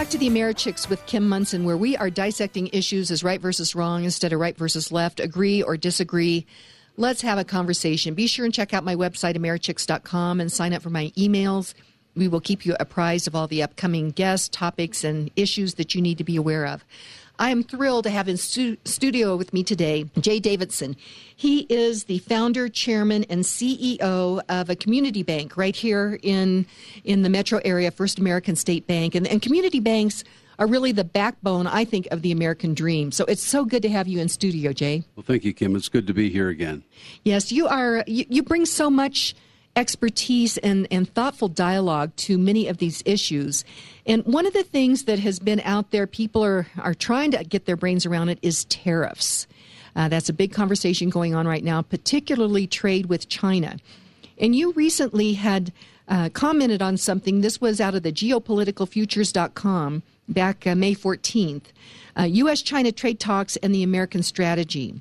back to the Americhicks with Kim Monson, where we are dissecting issues as right versus wrong instead of right versus left, agree or disagree. Let's have a conversation. Be sure and check out my website, americhicks.com, and sign up for my emails. We will keep you apprised of all the upcoming guests, topics, and issues that you need to be aware of. I am thrilled to have in stu- studio with me today Jay Davidson. He is the founder, chairman, and CEO of a community bank right here in in the metro area, First American State Bank, and, and community banks are really the backbone, I think, of the American dream. So it's so good to have you in studio, Jay. Well, thank you, Kim. It's good to be here again. Yes, you are. You, you bring so much expertise and, and thoughtful dialogue to many of these issues. And one of the things that has been out there, people are, are trying to get their brains around it, is tariffs. Uh, that's a big conversation going on right now, particularly trade with China. And you recently had uh, commented on something. This was out of the geopoliticalfutures.com back uh, May 14th. U.S. China trade talks and the American strategy.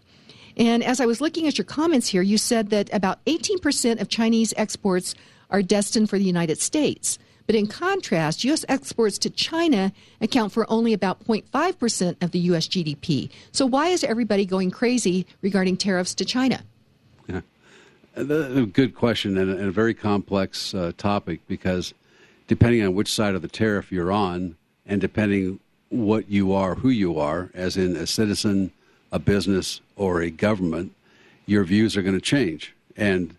And as I was looking at your comments here, you said that about 18% of Chinese exports are destined for the United States. But in contrast, U.S. exports to China account for only about 0.5% of the U.S. GDP. So why is everybody going crazy regarding tariffs to China? Yeah. Good question and a, very complex uh, topic because depending on which side of the tariff you're on and depending what you are, who you are, as in a citizen, a business or a government, your views are going to change. And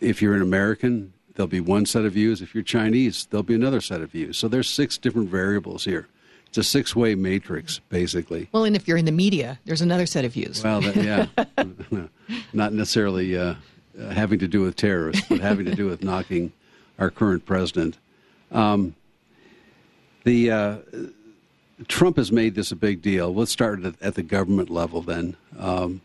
if you're an American, there'll be one set of views. If you're Chinese, there'll be another set of views. So there's six different variables here. It's a six-way matrix, basically. Well, and if you're in the media, there's another set of views. Well, that, yeah, not necessarily uh, having to do with terrorists, but having to do with knocking our current president. Um, the uh, Trump has made this a big deal. Let's start at, the government level then. Um,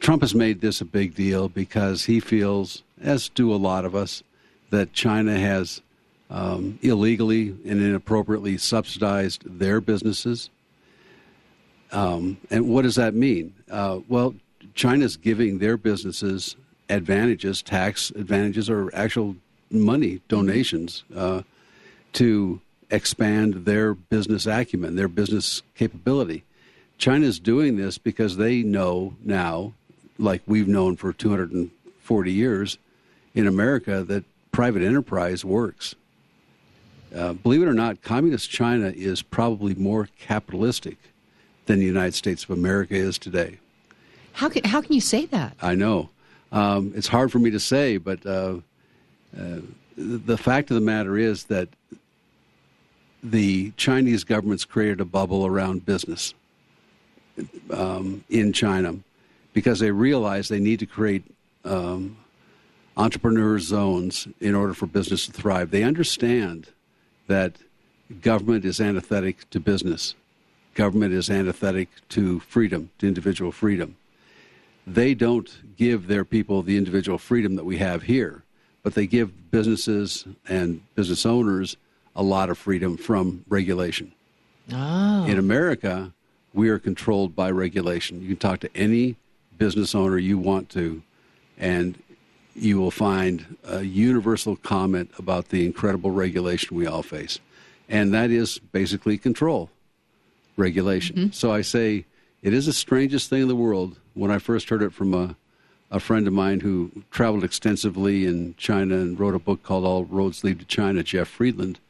Trump has made this a big deal because he feels, as do a lot of us, that China has um, illegally and inappropriately subsidized their businesses. Um, and what does that mean? Uh, well, China's giving their businesses advantages, tax advantages, or actual money donations uh, to expand their business acumen, their business capability. China's doing this because they know now, like we've known for 240 years in America, that private enterprise works. Uh, believe it or not, communist China is probably more capitalistic than the United States of America is today. How can, how can you say that? I know. Um, it's hard for me to say, but uh, uh, the fact of the matter is that the Chinese government's created a bubble around business um, in China because they realize they need to create um, entrepreneur zones in order for business to thrive. They understand that government is antithetic to business, government is antithetic to freedom, to individual freedom. They don't give their people the individual freedom that we have here, but they give businesses and business owners a lot of freedom from regulation. Oh. In America, we are controlled by regulation. You can talk to any business owner you want to, and you will find a universal comment about the incredible regulation we all face. And that is basically control, regulation. Mm-hmm. So I say it is the strangest thing in the world. When I first heard it from a, a friend of mine who traveled extensively in China and wrote a book called All Roads Lead to China, Jeff Friedland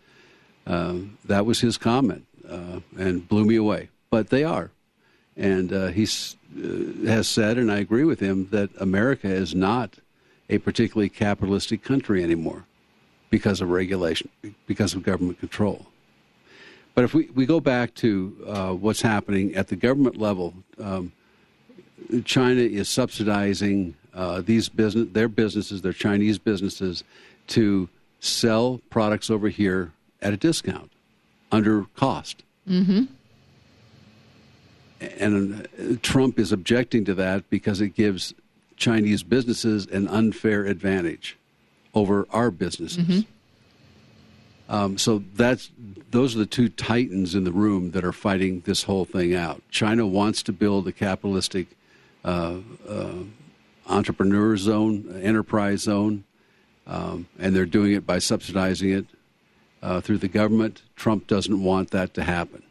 uh, that was his comment uh, and blew me away. But they are. And uh, he uh, has said, and I agree with him, that America is not a particularly capitalistic country anymore because of regulation, because of government control. But if we, we go back to uh, what's happening at the government level, um, China is subsidizing uh, these business, their businesses, their Chinese businesses, to sell products over here at a discount under cost. Mm-hmm. And uh, Trump is objecting to that because it gives Chinese businesses an unfair advantage over our businesses. Mm-hmm. Um, so that's those are the two titans in the room that are fighting this whole thing out. China wants to build a capitalistic uh, uh, entrepreneur zone, enterprise zone, um, and they're doing it by subsidizing it uh, through the government. Trump doesn't want that to happen.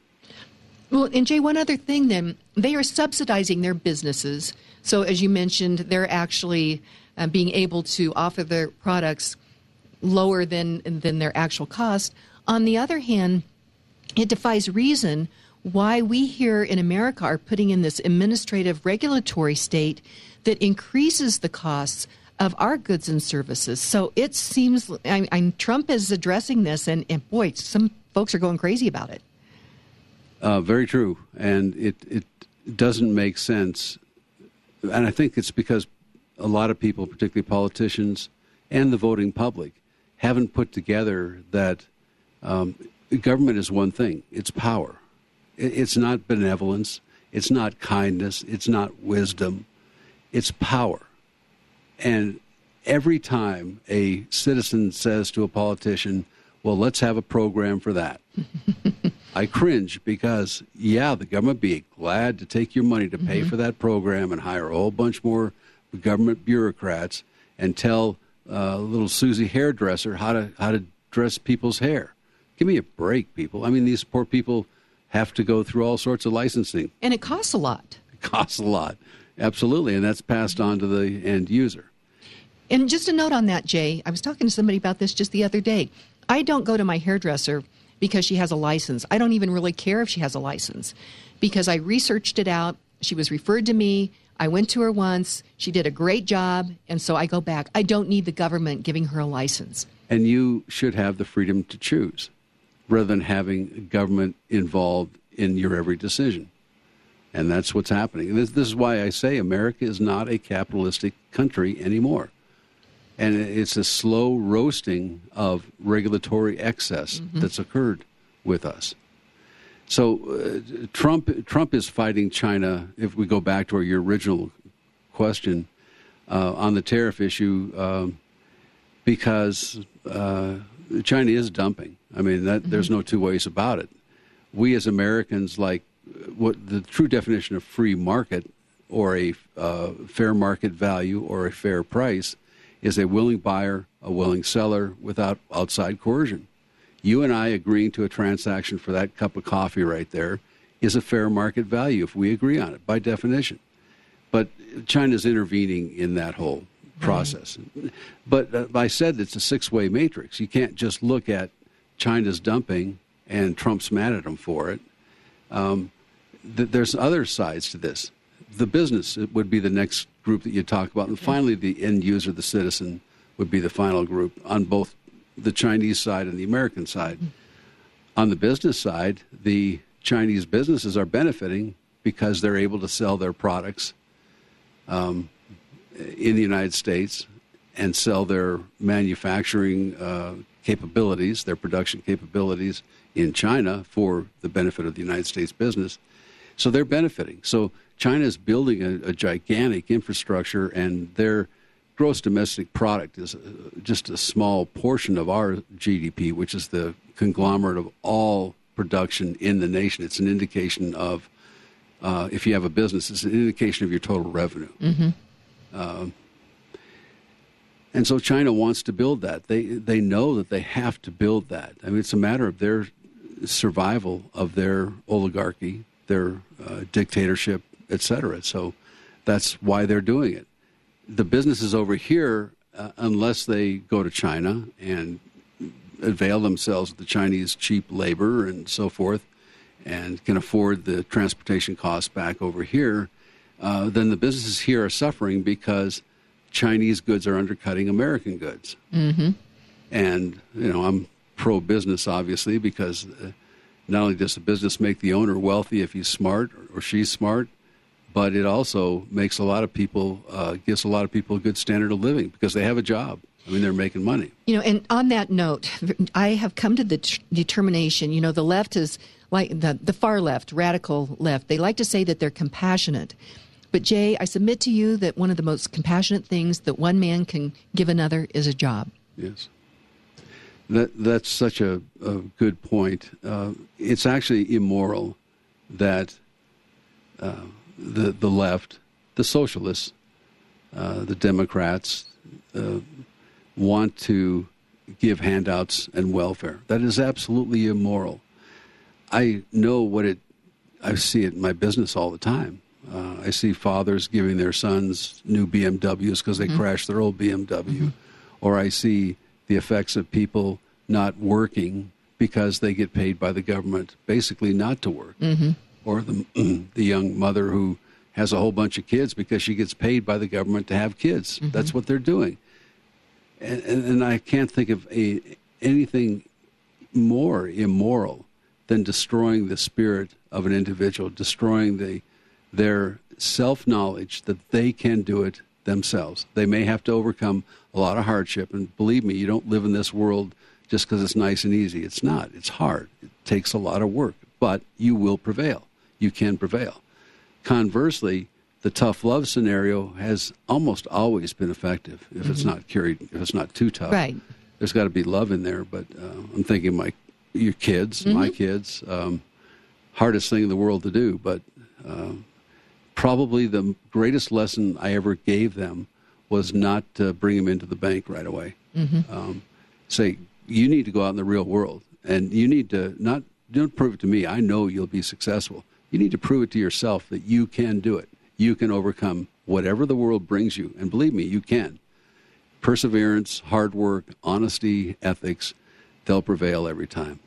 Well, and Jay, one other thing then, they are subsidizing their businesses. So, as you mentioned, they're actually uh, being able to offer their products lower than, than their actual cost. On the other hand, it defies reason why we here in America are putting in this administrative regulatory state that increases the costs of our goods and services. So it seems I, I, Trump is addressing this, and, and boy, some folks are going crazy about it. Uh, very true, and it it doesn't make sense, and I think it's because a lot of people, particularly politicians and the voting public, haven't put together that um, government is one thing; it's power. It's not benevolence. It's not kindness. It's not wisdom. It's power. And every time a citizen says to a politician, well, let's have a program for that. I cringe because, yeah, the government be glad to take your money to pay mm-hmm. for that program and hire a whole bunch more government bureaucrats and tell uh, little Susie hairdresser how to how to dress people's hair. Give me a break, people. I mean, these poor people have to go through all sorts of licensing, and it costs a lot. It costs a lot, absolutely, and that's passed on to the end user. And just a note on that, Jay. I was talking to somebody about this just the other day. I don't go to my hairdresser because she has a license. I don't even really care if she has a license because I researched it out. She was referred to me. I went to her once. She did a great job. And so I go back. I don't need the government giving her a license. And you should have the freedom to choose rather than having government involved in your every decision. And that's what's happening. This, this is why I say America is not a capitalistic country anymore and it's a slow roasting of regulatory excess mm-hmm. that's occurred with us. So uh, Trump Trump is fighting China. If we go back to your original question uh, on the tariff issue, um, because uh, China is dumping. I mean, that, mm-hmm. there's no two ways about it. We as Americans like what the true definition of free market or a uh, fair market value or a fair price is a willing buyer, a willing seller without outside coercion. You and I agreeing to a transaction for that cup of coffee right there is a fair market value if we agree on it by definition. But China's intervening in that whole process. Mm-hmm. But uh, I said it's a six way matrix. You can't just look at China's dumping and Trump's mad at them for it. Um, th- there's other sides to this. The business would be the next group that you talk about. And finally, the end user, the citizen, would be the final group on both the Chinese side and the American side. On the business side, the Chinese businesses are benefiting because they're able to sell their products um, in the United States and sell their manufacturing uh, capabilities, their production capabilities in China for the benefit of the United States business. So they're benefiting. So China is building a, a, gigantic infrastructure, and their gross domestic product is uh, just a small portion of our GDP, which is the conglomerate of all production in the nation. It's an indication of, uh, if you have a business, it's an indication of your total revenue. Mm-hmm. Uh, and so China wants to build that. They they know that they have to build that. I mean, it's a matter of their survival of their oligarchy, their uh, dictatorship, etc. So that's why they're doing it. The businesses over here, uh, unless they go to China and avail themselves of the Chinese cheap labor and so forth, and can afford the transportation costs back over here, uh, then the businesses here are suffering because Chinese goods are undercutting American goods. Mm-hmm. And you know, I'm pro business, obviously, because uh, not only does the business make the owner wealthy if he's smart or, she's smart, but it also makes a lot of people uh, gives a lot of people a good standard of living because they have a job. I mean, they're making money. You know, and on that note, I have come to the t- determination. You know, the left is like the the far left, radical left. They like to say that they're compassionate. But Jay, I submit to you that one of the most compassionate things that one man can give another is a job. Yes. That that's such a, a good point. Uh, it's actually immoral that uh, the, the left, the socialists, uh, the Democrats uh, want to give handouts and welfare. That is absolutely immoral. I know what it. I see it in my business all the time. Uh, I see fathers giving their sons new BMWs because they mm-hmm. crashed their old BMW, mm-hmm. or I see the effects of people not working because they get paid by the government basically not to work, mm-hmm. or the the young mother who has a whole bunch of kids because she gets paid by the government to have kids. Mm-hmm. That's what they're doing, and, and, and I can't think of a, anything more immoral than destroying the spirit of an individual, destroying the their self knowledge that they can do it themselves. They may have to overcome a lot of hardship, and believe me, you don't live in this world just because it's nice and easy. It's not. It's hard. It takes a lot of work, but you will prevail. You can prevail. Conversely, the tough love scenario has almost always been effective if mm-hmm. it's not carried, if it's not too tough. Right. There's got to be love in there, but uh, I'm thinking my your kids, mm-hmm. my kids, um, hardest thing in the world to do, but uh, probably the greatest lesson I ever gave them was not to bring them into the bank right away. Mm-hmm. Um, say, you need to go out in the real world, and you need to not don't prove it to me. I know you'll be successful. You need to prove it to yourself that you can do it. You can overcome whatever the world brings you, and believe me, you can. Perseverance, hard work, honesty, ethics, they'll prevail every time.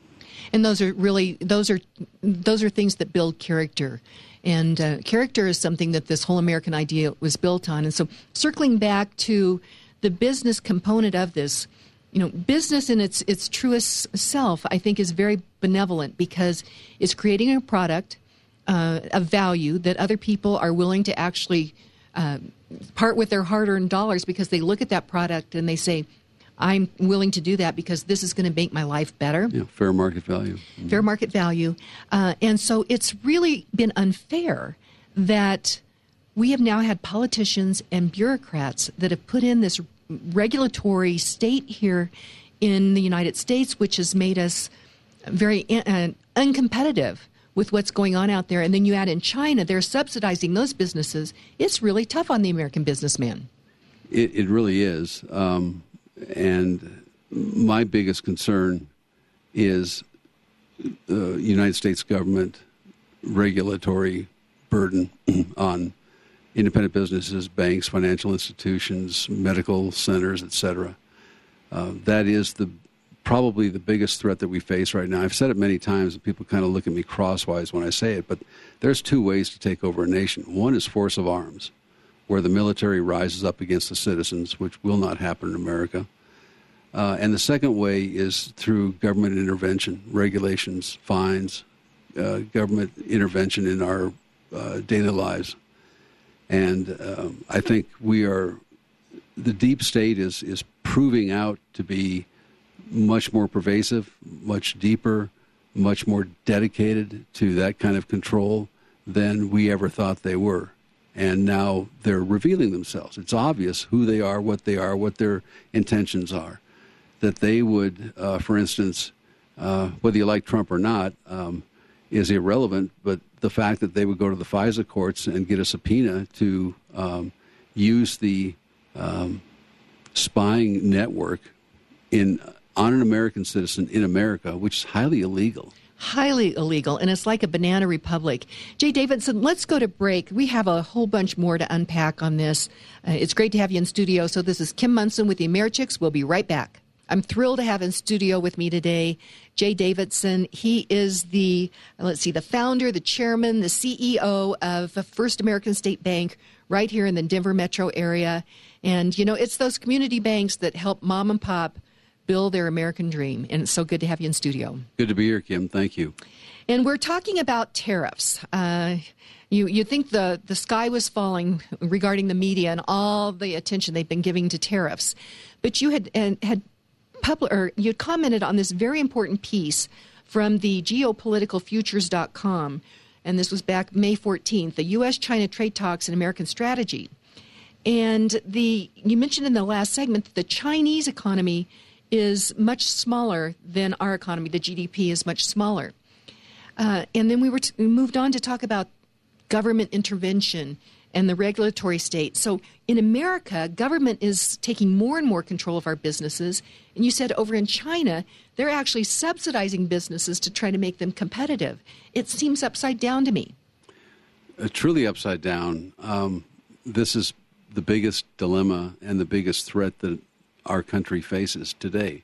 And those are really those are those are things that build character. And uh, character is something that this whole American idea was built on. And so, circling back to the business component of this, you know, business in its its truest self, I think, is very benevolent because it's creating a product uh, of value that other people are willing to actually uh, part with their hard-earned dollars because they look at that product and they say, I'm willing to do that because this is going to make my life better. Yeah, fair market value. Mm-hmm. Fair market value. Uh, and so it's really been unfair that we have now had politicians and bureaucrats that have put in this regulatory state here in the United States, which has made us very uh, uncompetitive with what's going on out there. And then you add in China, they're subsidizing those businesses. It's really tough on the American businessman. It, it really is. Um, and my biggest concern is the United States government regulatory burden on independent businesses, banks, financial institutions, medical centers, etc. Uh, that is the probably the biggest threat that we face right now. I've said it many times, and people kind of look at me crosswise when I say it, but there's two ways to take over a nation. One is force of arms where the military rises up against the citizens, which will not happen in America. Uh, and the second way is through government intervention, regulations, fines, uh, government intervention in our uh, daily lives. And um, I think we are, the deep state is, is proving out to be much more pervasive, much deeper, much more dedicated to that kind of control than we ever thought they were and now they're revealing themselves. It's obvious who they are, what they are, what their intentions are. That they would, uh, for instance, uh, whether you like Trump or not, um, is irrelevant, but the fact that they would go to the FISA courts and get a subpoena to um, use the um, spying network in on an American citizen in America, which is highly illegal highly illegal, and it's like a banana republic. Jay Davidson, let's go to break. We have a whole bunch more to unpack on this. Uh, it's great to have you in studio. So this is Kim Monson with the Americhicks. We'll be right back. I'm thrilled to have in studio with me today Jay Davidson. He is the let's see, the founder, the chairman, the CEO of First American State Bank right here in the Denver metro area. And you know, it's those community banks that help mom and pop build their American dream. And it's so good to have you in studio. Good to be here, Kim. Thank you. And we're talking about tariffs. Uh, you you think the the sky was falling regarding the media and all the attention they've been giving to tariffs, but you had and had public or you had commented on this very important piece from the geopoliticalfutures.com and this was back May 14th, the US China trade talks and American strategy. And the you mentioned in the last segment that the Chinese economy is much smaller than our economy. The GDP is much smaller. Uh, and then we were t- we moved on to talk about government intervention and the regulatory state. So in America, government is taking more and more control of our businesses. And you said over in China, they're actually subsidizing businesses to try to make them competitive. It seems upside down to me. Uh, truly upside down. Um, this is the biggest dilemma and the biggest threat that our country faces today.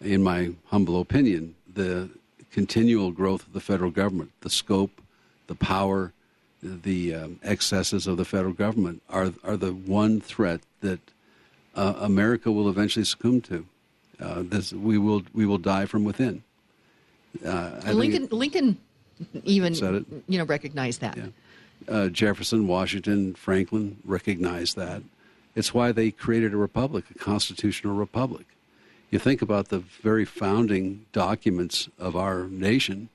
In my humble opinion, the continual growth of the federal government, the scope, the power, the um, excesses of the federal government are are the one threat that uh, America will eventually succumb to. Uh, this we will we will die from within. Uh, Lincoln it, Lincoln even you know recognized that. Yeah. Uh, Jefferson, Washington, Franklin recognized that. It's why they created a republic, a constitutional republic. You think about the very founding documents of our nation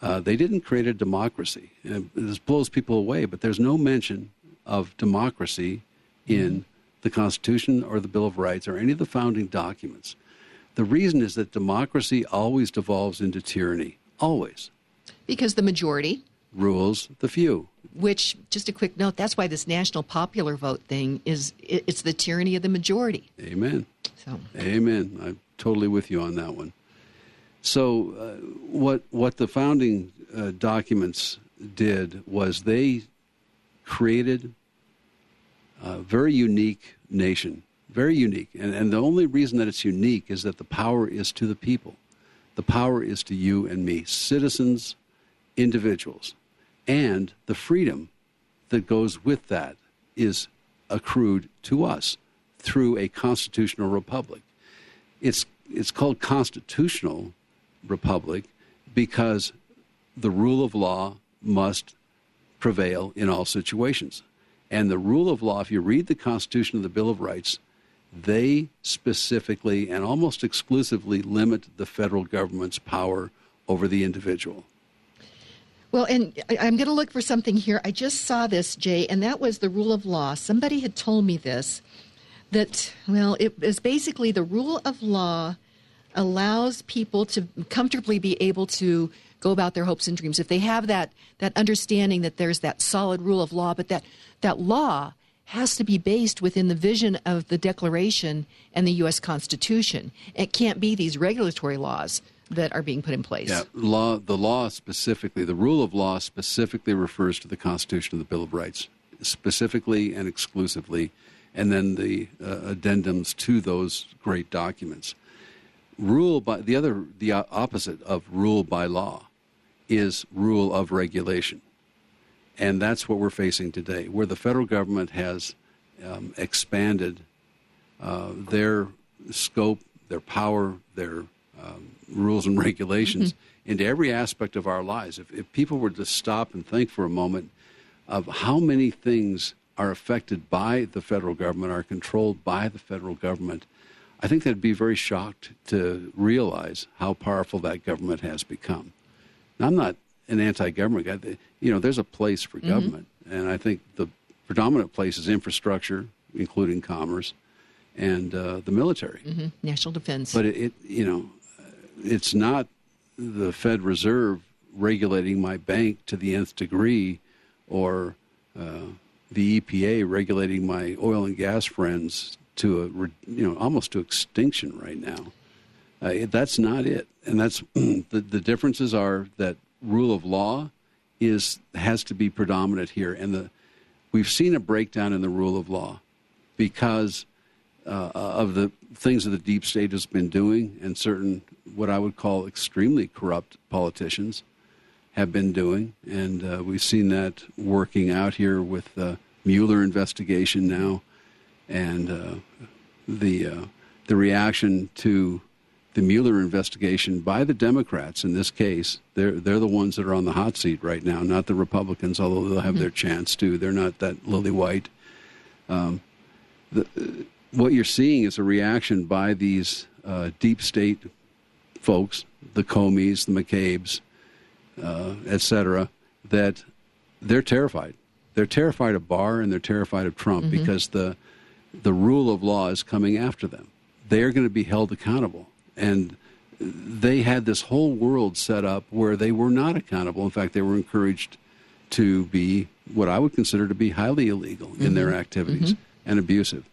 uh, they didn't create a democracy. And this blows people away, but there's no mention of democracy in the Constitution or the Bill of Rights or any of the founding documents. The reason is that democracy always devolves into tyranny, always. Because the majority rules the few. Which, just a quick note, that's why this national popular vote thing is it's the tyranny of the majority. Amen. So. Amen. I'm totally with you on that one. So, uh, what what the founding uh, documents did was they created a very unique nation, very unique, and and the only reason that it's unique is that the power is to the people, the power is to you and me, citizens, individuals, and the freedom that goes with that is accrued to us through a constitutional republic. It's it's called constitutional republic because the rule of law must prevail in all situations. And the rule of law, if you read the Constitution and the Bill of Rights, they specifically and almost exclusively limit the federal government's power over the individual. Well, and I'm going to look for something here. I just saw this, Jay, and that was the rule of law. Somebody had told me this that, well, it is basically the rule of law allows people to comfortably be able to go about their hopes and dreams if they have that that understanding that there's that solid rule of law but that that law has to be based within the vision of the declaration and the US Constitution it can't be these regulatory laws that are being put in place. Yeah law the law specifically the rule of law specifically refers to the Constitution and the Bill of Rights specifically and exclusively and then the uh, addendums to those great documents. Rule by the other the opposite of rule by law is rule of regulation. And that's what we're facing today where the federal government has um, expanded uh, their scope their power their um, rules and regulations mm-hmm. into every aspect of our lives if, if people were to stop and think for a moment of how many things are affected by the federal government are controlled by the federal government I think they'd be very shocked to realize how powerful that government has become. Now, I'm not an anti-government guy. You know, there's a place for mm-hmm. government, and I think the predominant place is infrastructure, including commerce, and uh, the military, mm-hmm. national defense. But it, it, you know, it's not the Fed Reserve regulating my bank to the nth degree, or uh, the EPA regulating my oil and gas friends to a you know almost to extinction right now. Uh, that's not it, and that's the the differences are that rule of law is has to be predominant here, and the we've seen a breakdown in the rule of law because uh, of the things that the deep state has been doing, and certain what I would call extremely corrupt politicians have been doing, and uh, we've seen that working out here with the Mueller investigation now and uh, the uh, the reaction to the Mueller investigation by the Democrats in this case. They're they're the ones that are on the hot seat right now, not the Republicans. Although they'll have mm-hmm. their chance too. They're not that lily white. Um, the, what you're seeing is a reaction by these uh, deep state folks, the Comeys, the McCabe's, uh, etc., that they're terrified. They're terrified of Barr and they're terrified of Trump mm-hmm. because the the rule of law is coming after them. They are going to be held accountable. And they had this whole world set up where they were not accountable. In fact, they were encouraged to be what I would consider to be highly illegal in their activities and abusive.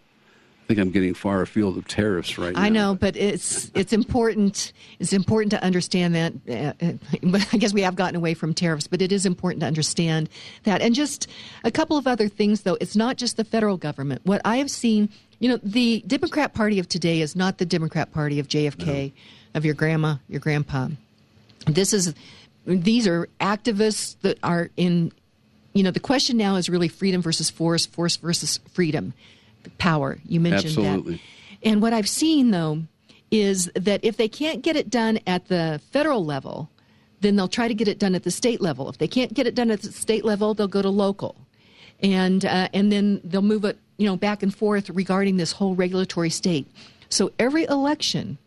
I think I'm getting far afield of tariffs right now. I know, but it's it's important. It's important to understand that. But uh, uh, I guess we have gotten away from tariffs, but it is important to understand that. And just a couple of other things, though. It's not just the federal government. What I have seen, you know, the Democrat Party of today is not the Democrat Party of JFK, of your grandma, your grandpa. This is these are activists that are in. You know, the question now is really freedom versus force, force versus freedom power. You mentioned Absolutely. that. And what I've seen, though, is that if they can't get it done at the federal level, then they'll try to get it done at the state level. If they can't get it done at the state level, they'll go to local, and uh, and then they'll move it, you know, back and forth regarding this whole regulatory state. So every election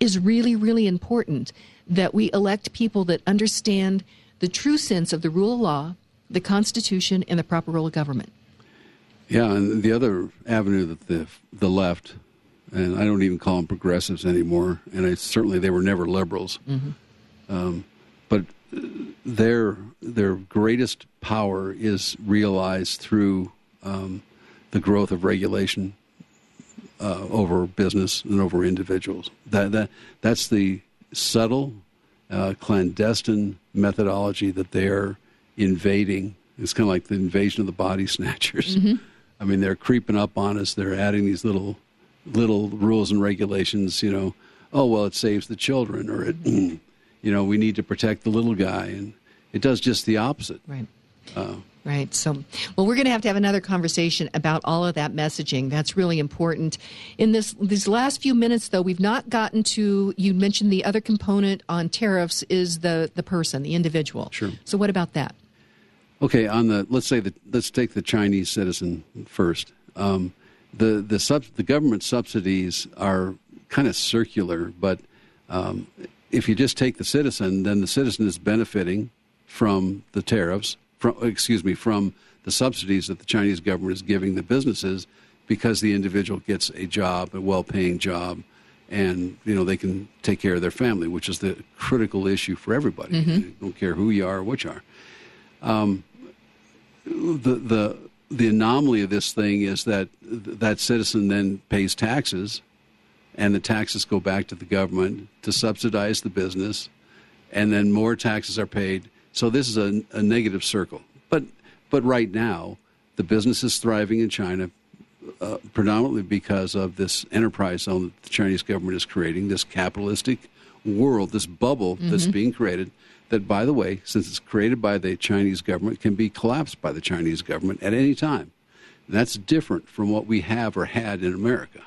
is really, really important that we elect people that understand the true sense of the rule of law, the Constitution, and the proper role of government. Yeah, and the other avenue that the the left, and I don't even call them progressives anymore, and I, certainly they were never liberals, um, but their their greatest power is realized through um, the growth of regulation uh, over business and over individuals. That that that's the subtle, uh, clandestine methodology that they're invading. It's kind of like the invasion of the body snatchers. I mean, they're creeping up on us. They're adding these little little rules and regulations. You know, oh well, it saves the children, or it, you know, we need to protect the little guy, and it does just the opposite. Right. Uh, right. So, well, we're going to have to have another conversation about all of that messaging. That's really important. In this these last few minutes, though, we've not gotten to. You mentioned the other component on tariffs is the the person, the individual. Sure. So, what about that? Okay, on the let's say that let's take the Chinese citizen first. Um, the the sub, the government subsidies are kind of circular, but um, if you just take the citizen, then the citizen is benefiting from the tariffs. From excuse me, from the subsidies that the Chinese government is giving the businesses because the individual gets a job, a well-paying job, and you know they can take care of their family, which is the critical issue for everybody. I don't care who you are or what you are the the the anomaly of this thing is that that citizen then pays taxes, and the taxes go back to the government to subsidize the business, and then more taxes are paid. So this is a, a negative circle. But but right now, the business is thriving in China. Uh, predominantly because of this enterprise zone that the Chinese government is creating, this capitalistic world, this bubble that's being created, that, by the way, since it's created by the Chinese government, can be collapsed by the Chinese government at any time. That's different from what we have or had in America.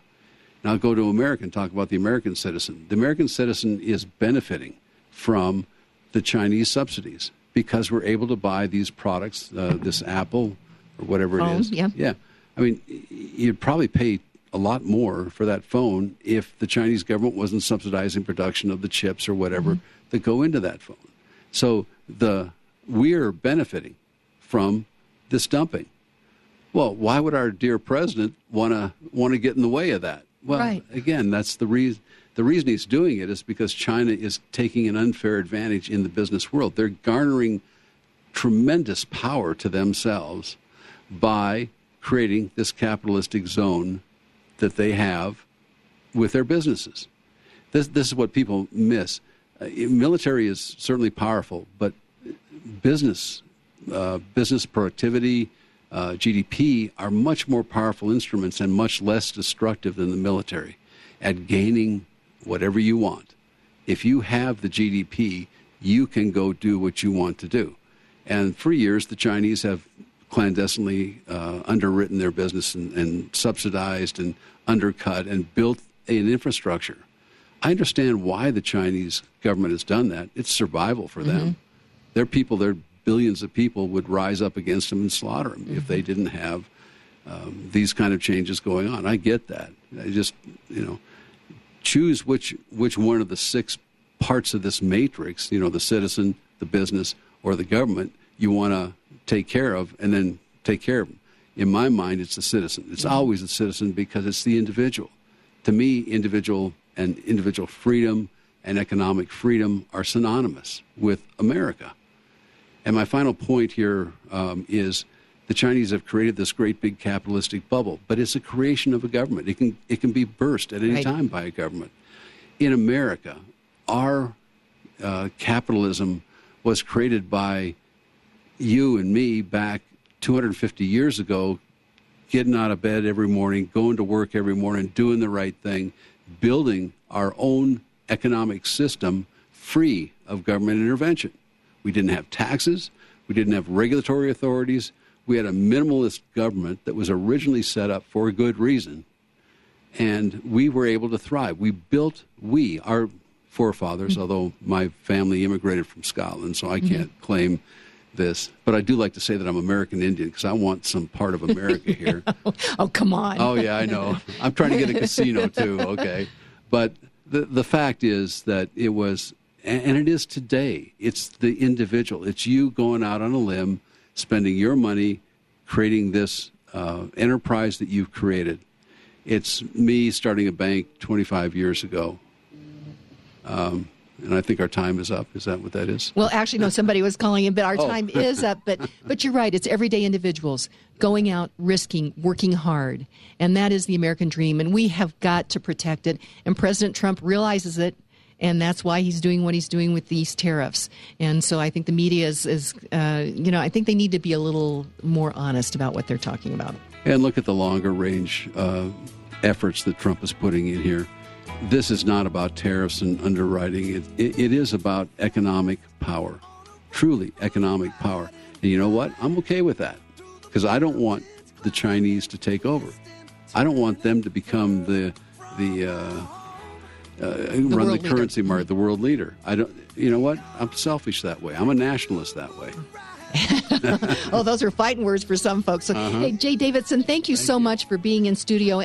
Now, go to America and talk about the American citizen. The American citizen is benefiting from the Chinese subsidies because we're able to buy these products, uh, this Apple or whatever it is. yeah. Yeah. I mean, you'd probably pay a lot more for that phone if the Chinese government wasn't subsidizing production of the chips or whatever mm-hmm. that go into that phone. So the we're benefiting from this dumping. Well, why would our dear president want to want to get in the way of that? Well, Right. again, that's the reason. The reason he's doing it is because China is taking an unfair advantage in the business world. They're garnering tremendous power to themselves by creating this capitalistic zone that they have with their businesses. This, this is what people miss. Uh, military is certainly powerful, but business, uh, business productivity, uh, GDP are much more powerful instruments and much less destructive than the military at gaining whatever you want. If you have the GDP, you can go do what you want to do. And for years, the Chinese have clandestinely uh, underwritten their business and, and subsidized and undercut and built an infrastructure. I understand why the Chinese government has done that. It's survival for them. Their people, their billions of people, would rise up against them and slaughter them if they didn't have um, these kind of changes going on. I get that. I just, you know, choose which which one of the six parts of this matrix, you know, the citizen, the business, or the government, you want to take care of, and then take care of them. In my mind, it's the citizen. It's always the citizen because it's the individual. To me, individual and individual freedom and economic freedom are synonymous with America. And my final point here um, is the Chinese have created this great big capitalistic bubble, but it's a creation of a government. It can it can be burst at any Right. time by a government. In America, our uh, capitalism was created by you and me back 250 years ago, getting out of bed every morning, going to work every morning, doing the right thing, building our own economic system free of government intervention. We didn't have taxes, we didn't have regulatory authorities. We had a minimalist government that was originally set up for a good reason and we were able to thrive. We built, we, our forefathers, mm-hmm. although my family immigrated from Scotland, so I mm-hmm. can't claim this, but I do like to say that I'm American Indian because I want some part of America here. Oh, come on. oh, yeah, I know. I'm trying to get a casino too, okay? But the, the fact is that it was, and it is today, it's the individual. It's you going out on a limb, spending your money, creating this uh, enterprise that you've created. It's me starting a bank 25 years ago. Um, and I think our time is up. Is that what that is? Well, actually, no. Somebody was calling in, but our Oh. time is up. But but you're right. It's everyday individuals going out, risking, working hard, and that is the American dream. And we have got to protect it. And President Trump realizes it, and that's why he's doing what he's doing with these tariffs. And so I think the media is, is uh, you know, I think they need to be a little more honest about what they're talking about. And look at the longer range uh, efforts that Trump is putting in here. This is not about tariffs and underwriting. It, it, it is about economic power, truly economic power. And you know what? I'm okay with that because I don't want the Chinese to take over. I don't want them to become the the uh, uh, run world the leader. currency market, the world leader. I don't. You know what? I'm selfish that way. I'm a nationalist that way. Oh, those are fighting words for some folks. So, hey, Jay Davidson, thank you so much for being in studio.